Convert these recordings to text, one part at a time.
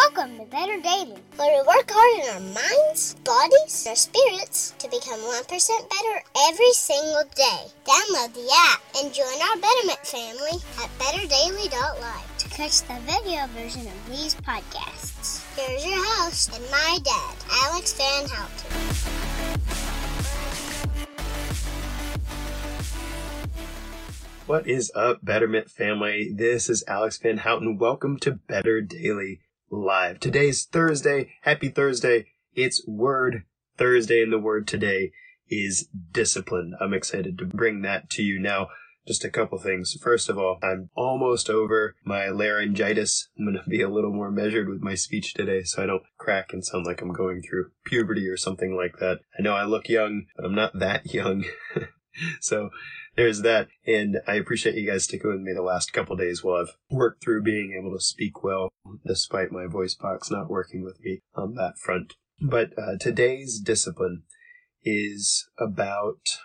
Welcome to Better Daily, where we work hard in our minds, bodies, and our spirits to become 1% better every single day. Download the app and join our Betterment family at betterdaily.live to catch the video version of these podcasts. Here's your host and my dad, Alex Van Houten. What is up, Betterment family? This is Alex Van Houten. Welcome to Better Daily Live. Today's Thursday. Happy Thursday. It's Word Thursday, and the word today is discipline. I'm excited to bring that to you now. Just a couple things. First of all, I'm almost over my laryngitis. I'm going to be a little more measured with my speech today so I don't crack and sound like I'm going through puberty or something like that. I know I look young, but I'm not that young. so there's that. And I appreciate you guys sticking with me the last couple days while I've worked through being able to speak well, despite my voice box not working with me on that front. But uh, today's discipline is about,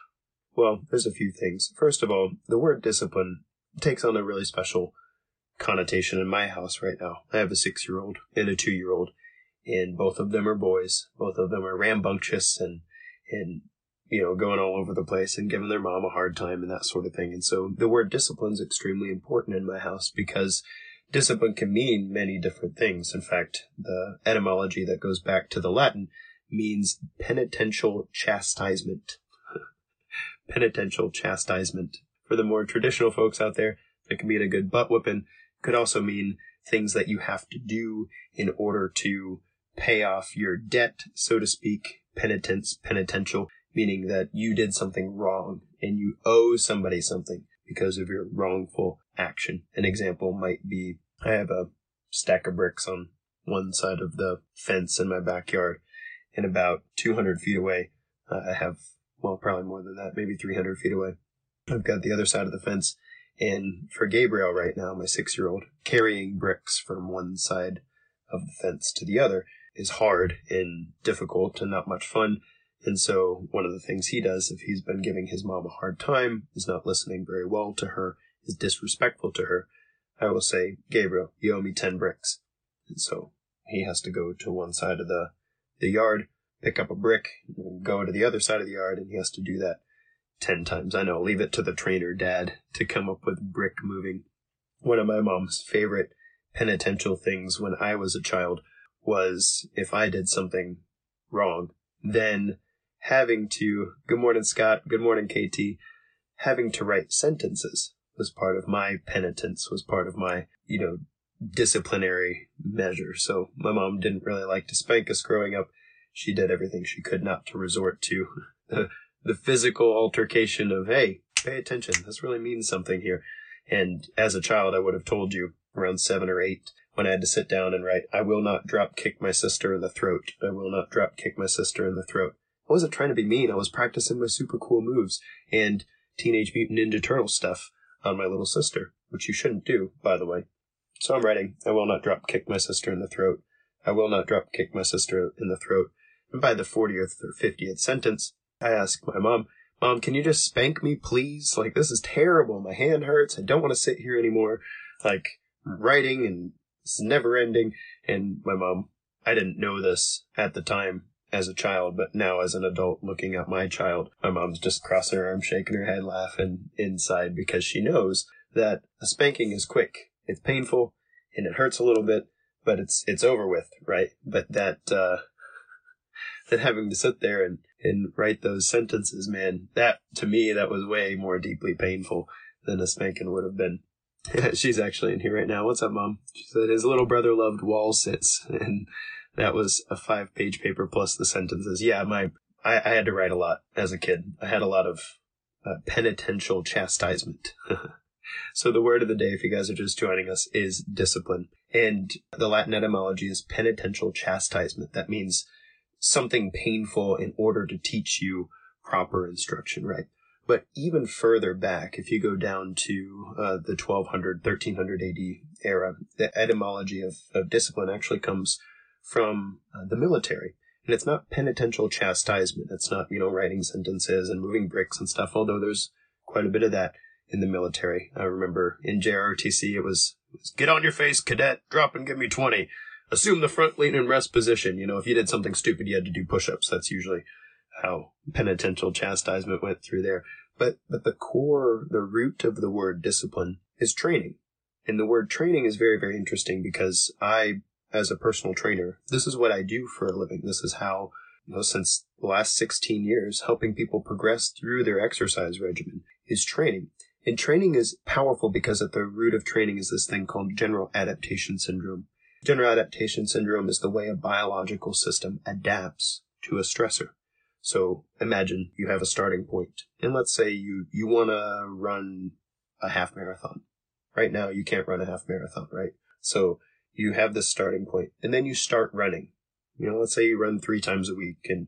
well, there's a few things. First of all, the word discipline takes on a really special connotation in my house right now. I have a six year old and a two year old, and both of them are boys. Both of them are rambunctious and, and you know, going all over the place and giving their mom a hard time and that sort of thing. And so the word discipline is extremely important in my house because discipline can mean many different things. In fact, the etymology that goes back to the Latin means penitential chastisement. penitential chastisement. For the more traditional folks out there, it can mean a good butt whipping. Could also mean things that you have to do in order to pay off your debt, so to speak. Penitence, penitential meaning that you did something wrong and you owe somebody something because of your wrongful action. An example might be I have a stack of bricks on one side of the fence in my backyard, and about 200 feet away, uh, I have, well, probably more than that, maybe 300 feet away. I've got the other side of the fence, and for Gabriel right now, my six year old, carrying bricks from one side of the fence to the other is hard and difficult and not much fun. And so one of the things he does, if he's been giving his mom a hard time, is not listening very well to her, is disrespectful to her, I will say, Gabriel, you owe me 10 bricks. And so he has to go to one side of the, the yard, pick up a brick, go to the other side of the yard, and he has to do that 10 times. I know, leave it to the trainer dad to come up with brick moving. One of my mom's favorite penitential things when I was a child was if I did something wrong, then having to, good morning, Scott, good morning, KT, having to write sentences was part of my penitence, was part of my, you know, disciplinary measure. So my mom didn't really like to spank us growing up. She did everything she could not to resort to the, the physical altercation of, hey, pay attention. This really means something here. And as a child, I would have told you around seven or eight when I had to sit down and write, I will not drop kick my sister in the throat. I will not drop kick my sister in the throat. I wasn't trying to be mean. I was practicing my super cool moves and Teenage Mutant Ninja Turtle stuff on my little sister, which you shouldn't do, by the way. So I'm writing, I will not drop kick my sister in the throat. I will not drop kick my sister in the throat. And by the 40th or 50th sentence, I ask my mom, Mom, can you just spank me, please? Like, this is terrible. My hand hurts. I don't want to sit here anymore. Like, writing and it's never ending. And my mom, I didn't know this at the time, as a child, but now as an adult looking at my child, my mom's just crossing her arms, shaking her head, laughing inside because she knows that a spanking is quick. It's painful and it hurts a little bit, but it's it's over with, right? But that uh that having to sit there and and write those sentences, man, that to me that was way more deeply painful than a spanking would have been. She's actually in here right now. What's up, mom? She said his little brother loved wall sits, and that was a five page paper plus the sentences. Yeah, my I, I had to write a lot as a kid. I had a lot of uh, penitential chastisement. so the word of the day, if you guys are just joining us, is discipline. And the Latin etymology is penitential chastisement. That means something painful in order to teach you proper instruction, right? But even further back, if you go down to uh, the 1200, 1300 AD era, the etymology of, of discipline actually comes from uh, the military. And it's not penitential chastisement. It's not, you know, writing sentences and moving bricks and stuff, although there's quite a bit of that in the military. I remember in JROTC, it was, it was get on your face, cadet, drop and give me 20. Assume the front lean and rest position. You know, if you did something stupid, you had to do push-ups. That's usually how penitential chastisement went through there. But, but the core, the root of the word discipline is training. And the word training is very, very interesting because I, as a personal trainer, this is what I do for a living. This is how, you know, since the last 16 years, helping people progress through their exercise regimen is training. And training is powerful because at the root of training is this thing called general adaptation syndrome. General adaptation syndrome is the way a biological system adapts to a stressor. So imagine you have a starting point, and let's say you, you want to run a half marathon. Right now, you can't run a half marathon, right? So you have this starting point, and then you start running. You know, let's say you run three times a week, and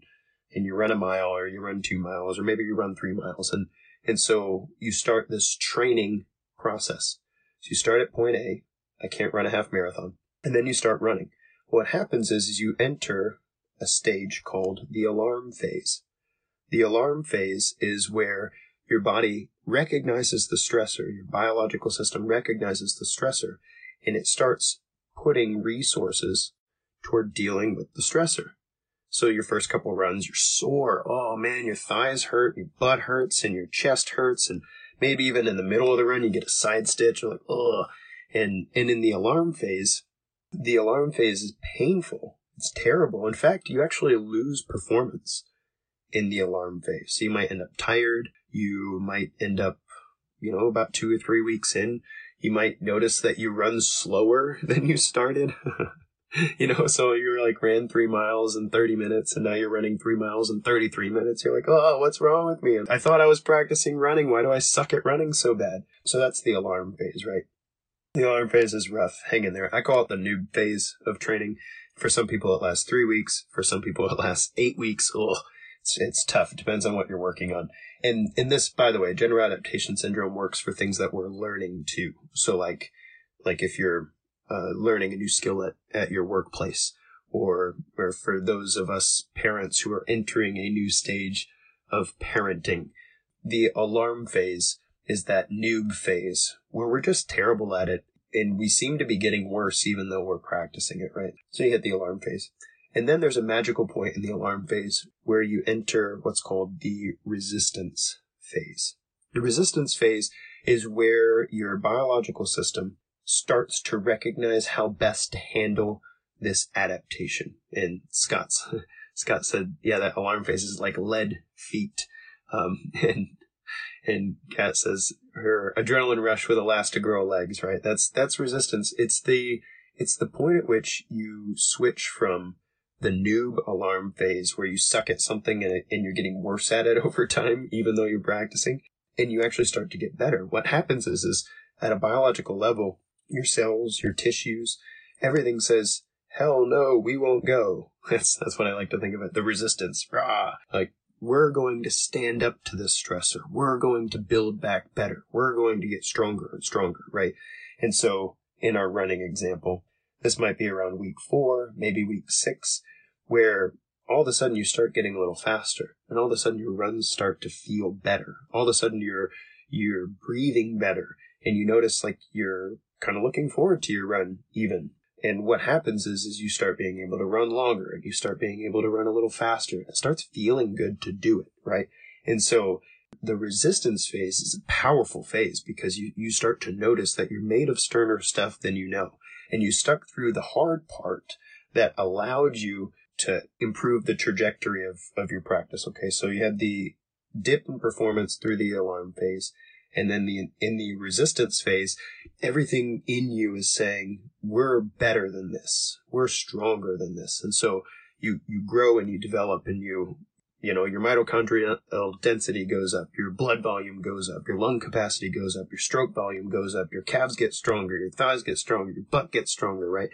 and you run a mile, or you run two miles, or maybe you run three miles, and and so you start this training process. So you start at point A. I can't run a half marathon, and then you start running. What happens is, is you enter a stage called the alarm phase. The alarm phase is where your body recognizes the stressor, your biological system recognizes the stressor, and it starts putting resources toward dealing with the stressor. So your first couple runs, you're sore. Oh man, your thighs hurt, your butt hurts, and your chest hurts, and maybe even in the middle of the run you get a side stitch. You're like, oh. And and in the alarm phase, the alarm phase is painful it's terrible. In fact, you actually lose performance in the alarm phase. So you might end up tired. You might end up, you know, about two or three weeks in, you might notice that you run slower than you started. you know, so you're like ran three miles in 30 minutes and now you're running three miles in 33 minutes. You're like, oh, what's wrong with me? I thought I was practicing running. Why do I suck at running so bad? So that's the alarm phase, right? The alarm phase is rough. Hang in there. I call it the noob phase of training for some people, it lasts three weeks. For some people, it lasts eight weeks. Oh, it's, it's tough. It depends on what you're working on. And in this, by the way, general adaptation syndrome works for things that we're learning too. So like, like if you're uh, learning a new skill at, at your workplace, or or for those of us parents who are entering a new stage of parenting, the alarm phase is that noob phase where we're just terrible at it and we seem to be getting worse even though we're practicing it, right? So you hit the alarm phase. And then there's a magical point in the alarm phase where you enter what's called the resistance phase. The resistance phase is where your biological system starts to recognize how best to handle this adaptation. And Scott's, Scott said, yeah, that alarm phase is like lead feet. Um, and and Kat says her adrenaline rush with Elastigirl legs, right? That's that's resistance. It's the it's the point at which you switch from the noob alarm phase where you suck at something and, you're getting worse at it over time, even though you're practicing, and you actually start to get better. What happens is, is at a biological level, your cells, your tissues, everything says, hell no, we won't go. That's, that's what I like to think of it. The resistance. Rah! Like, we're going to stand up to this stressor. We're going to build back better. We're going to get stronger and stronger, right? And so in our running example, this might be around week four, maybe week six, where all of a sudden you start getting a little faster and all of a sudden your runs start to feel better. All of a sudden you're, you're breathing better and you notice like you're kind of looking forward to your run even and what happens is, is you start being able to run longer and you start being able to run a little faster. It starts feeling good to do it, right? And so the resistance phase is a powerful phase because you, you start to notice that you're made of sterner stuff than you know. And you stuck through the hard part that allowed you to improve the trajectory of, of your practice. Okay. So you had the dip in performance through the alarm phase. And then the, in the resistance phase, everything in you is saying, we're better than this. We're stronger than this. And so you, you grow and you develop and you, you know, your mitochondrial density goes up, your blood volume goes up, your lung capacity goes up, your stroke volume goes up, your calves get stronger, your thighs get stronger, your butt gets stronger, right?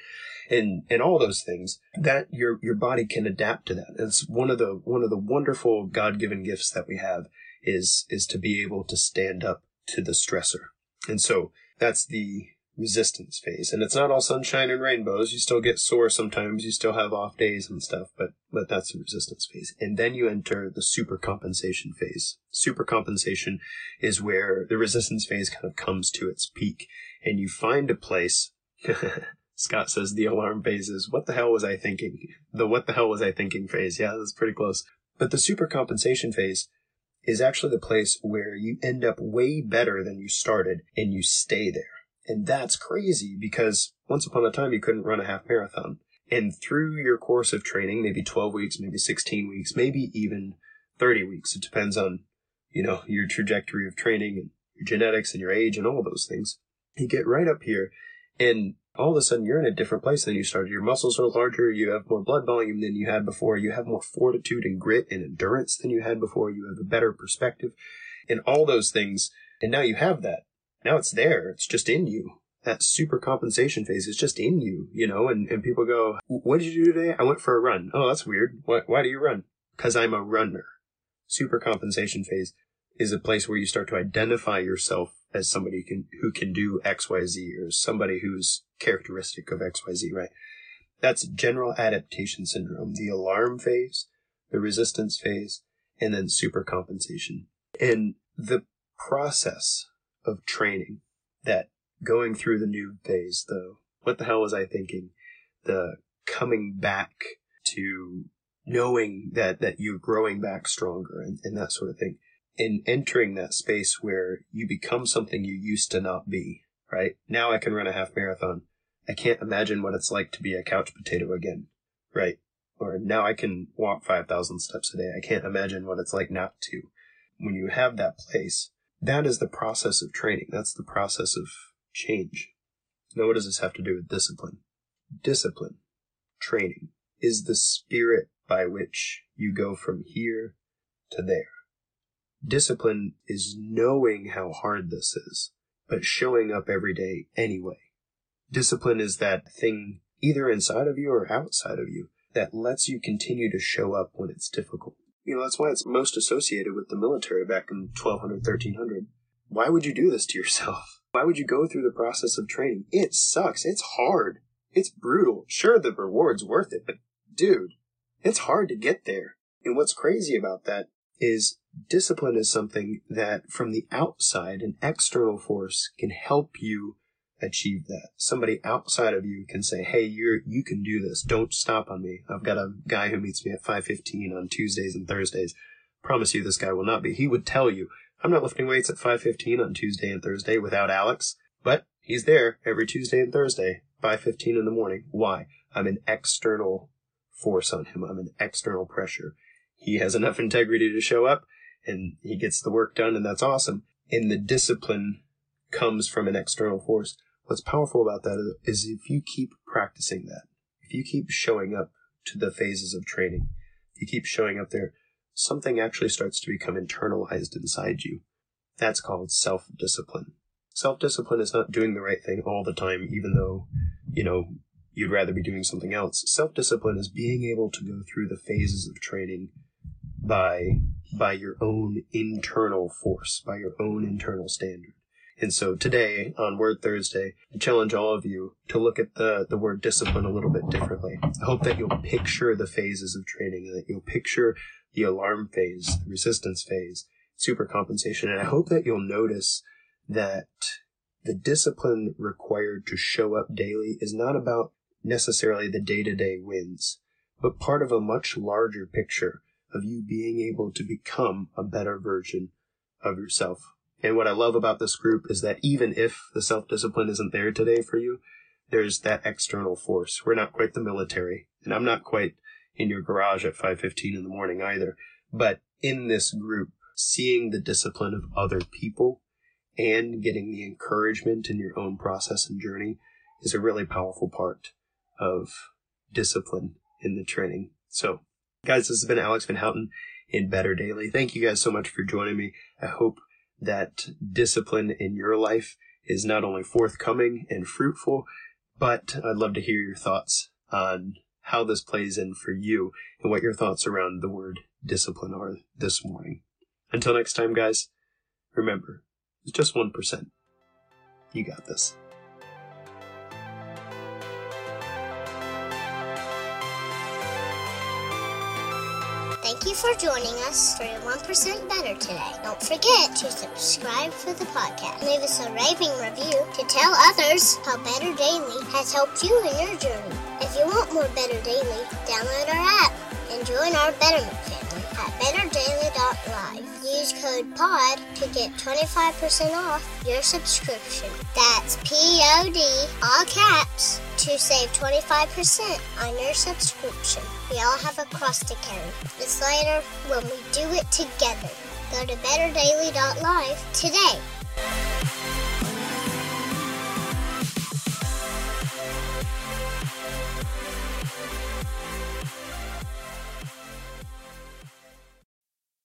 And, and all those things that your, your body can adapt to that. It's one of the, one of the wonderful God-given gifts that we have is, is to be able to stand up to the stressor. And so that's the resistance phase. And it's not all sunshine and rainbows. You still get sore sometimes. You still have off days and stuff, but, but that's the resistance phase. And then you enter the supercompensation phase. Supercompensation is where the resistance phase kind of comes to its peak and you find a place. Scott says the alarm phase is what the hell was I thinking? The what the hell was I thinking phase. Yeah, that's pretty close. But the supercompensation phase is actually the place where you end up way better than you started and you stay there. And that's crazy because once upon a time you couldn't run a half marathon. And through your course of training, maybe 12 weeks, maybe 16 weeks, maybe even 30 weeks, it depends on, you know, your trajectory of training and your genetics and your age and all those things. You get right up here and all of a sudden you're in a different place than you started. Your muscles are larger, you have more blood volume than you had before, you have more fortitude and grit and endurance than you had before, you have a better perspective and all those things. And now you have that. Now it's there. It's just in you. That super compensation phase is just in you, you know, and, and people go, what did you do today? I went for a run. Oh, that's weird. Why, why do you run? Cause I'm a runner. Super compensation phase is a place where you start to identify yourself as somebody who can, who can do XYZ or somebody who's characteristic of XYZ, right? That's general adaptation syndrome, the alarm phase, the resistance phase, and then super compensation. And the process of training that going through the new phase, though, what the hell was I thinking? The coming back to knowing that, that you're growing back stronger and, and that sort of thing. And entering that space where you become something you used to not be, right? Now I can run a half marathon. I can't imagine what it's like to be a couch potato again, right? Or now I can walk 5,000 steps a day. I can't imagine what it's like not to. When you have that place, that is the process of training. That's the process of change. Now, what does this have to do with discipline? Discipline, training, is the spirit by which you go from here to there. Discipline is knowing how hard this is, but showing up every day anyway. Discipline is that thing either inside of you or outside of you that lets you continue to show up when it's difficult. You know, that's why it's most associated with the military back in 1200, 1300. Why would you do this to yourself? Why would you go through the process of training? It sucks. It's hard. It's brutal. Sure, the reward's worth it, but dude, it's hard to get there. And what's crazy about that is discipline is something that from the outside, an external force can help you achieve that. Somebody outside of you can say, "Hey, you're you can do this. Don't stop on me." I've got a guy who meets me at 5:15 on Tuesdays and Thursdays. Promise you this guy will not be. He would tell you, "I'm not lifting weights at 5:15 on Tuesday and Thursday without Alex." But he's there every Tuesday and Thursday, 5:15 in the morning. Why? I'm an external force on him. I'm an external pressure. He has enough integrity to show up and he gets the work done and that's awesome. And the discipline comes from an external force. What's powerful about that is if you keep practicing that, if you keep showing up to the phases of training, if you keep showing up there, something actually starts to become internalized inside you. That's called self-discipline. Self-discipline is not doing the right thing all the time, even though, you know, you'd rather be doing something else. Self-discipline is being able to go through the phases of training by, by your own internal force, by your own internal standard. And so today, on Word Thursday, I challenge all of you to look at the, the word discipline a little bit differently. I hope that you'll picture the phases of training and that you'll picture the alarm phase, the resistance phase, super compensation. And I hope that you'll notice that the discipline required to show up daily is not about necessarily the day to day wins, but part of a much larger picture of you being able to become a better version of yourself. And what I love about this group is that even if the self discipline isn't there today for you, there's that external force. We're not quite the military, and I'm not quite in your garage at 5:15 in the morning either. But in this group, seeing the discipline of other people and getting the encouragement in your own process and journey is a really powerful part of discipline in the training. So, guys, this has been Alex Van Houten in Better Daily. Thank you guys so much for joining me. I hope that discipline in your life is not only forthcoming and fruitful, but I'd love to hear your thoughts on how this plays in for you and what your thoughts around the word discipline are this morning. Until next time, guys, remember, it's just 1%. You got this. Thank you for joining us for 1% Better today. Don't forget to subscribe for the podcast. Leave us a raving review to tell others how Better Daily has helped you in your journey. If you want more Better Daily, download our app and join our Betterment at betterdaily.live. Use code POD to get 25% off your subscription. That's P O D, all caps, to save 25% on your subscription. We all have a cross to carry. It's lighter when we do it together. Go to betterdaily.live today.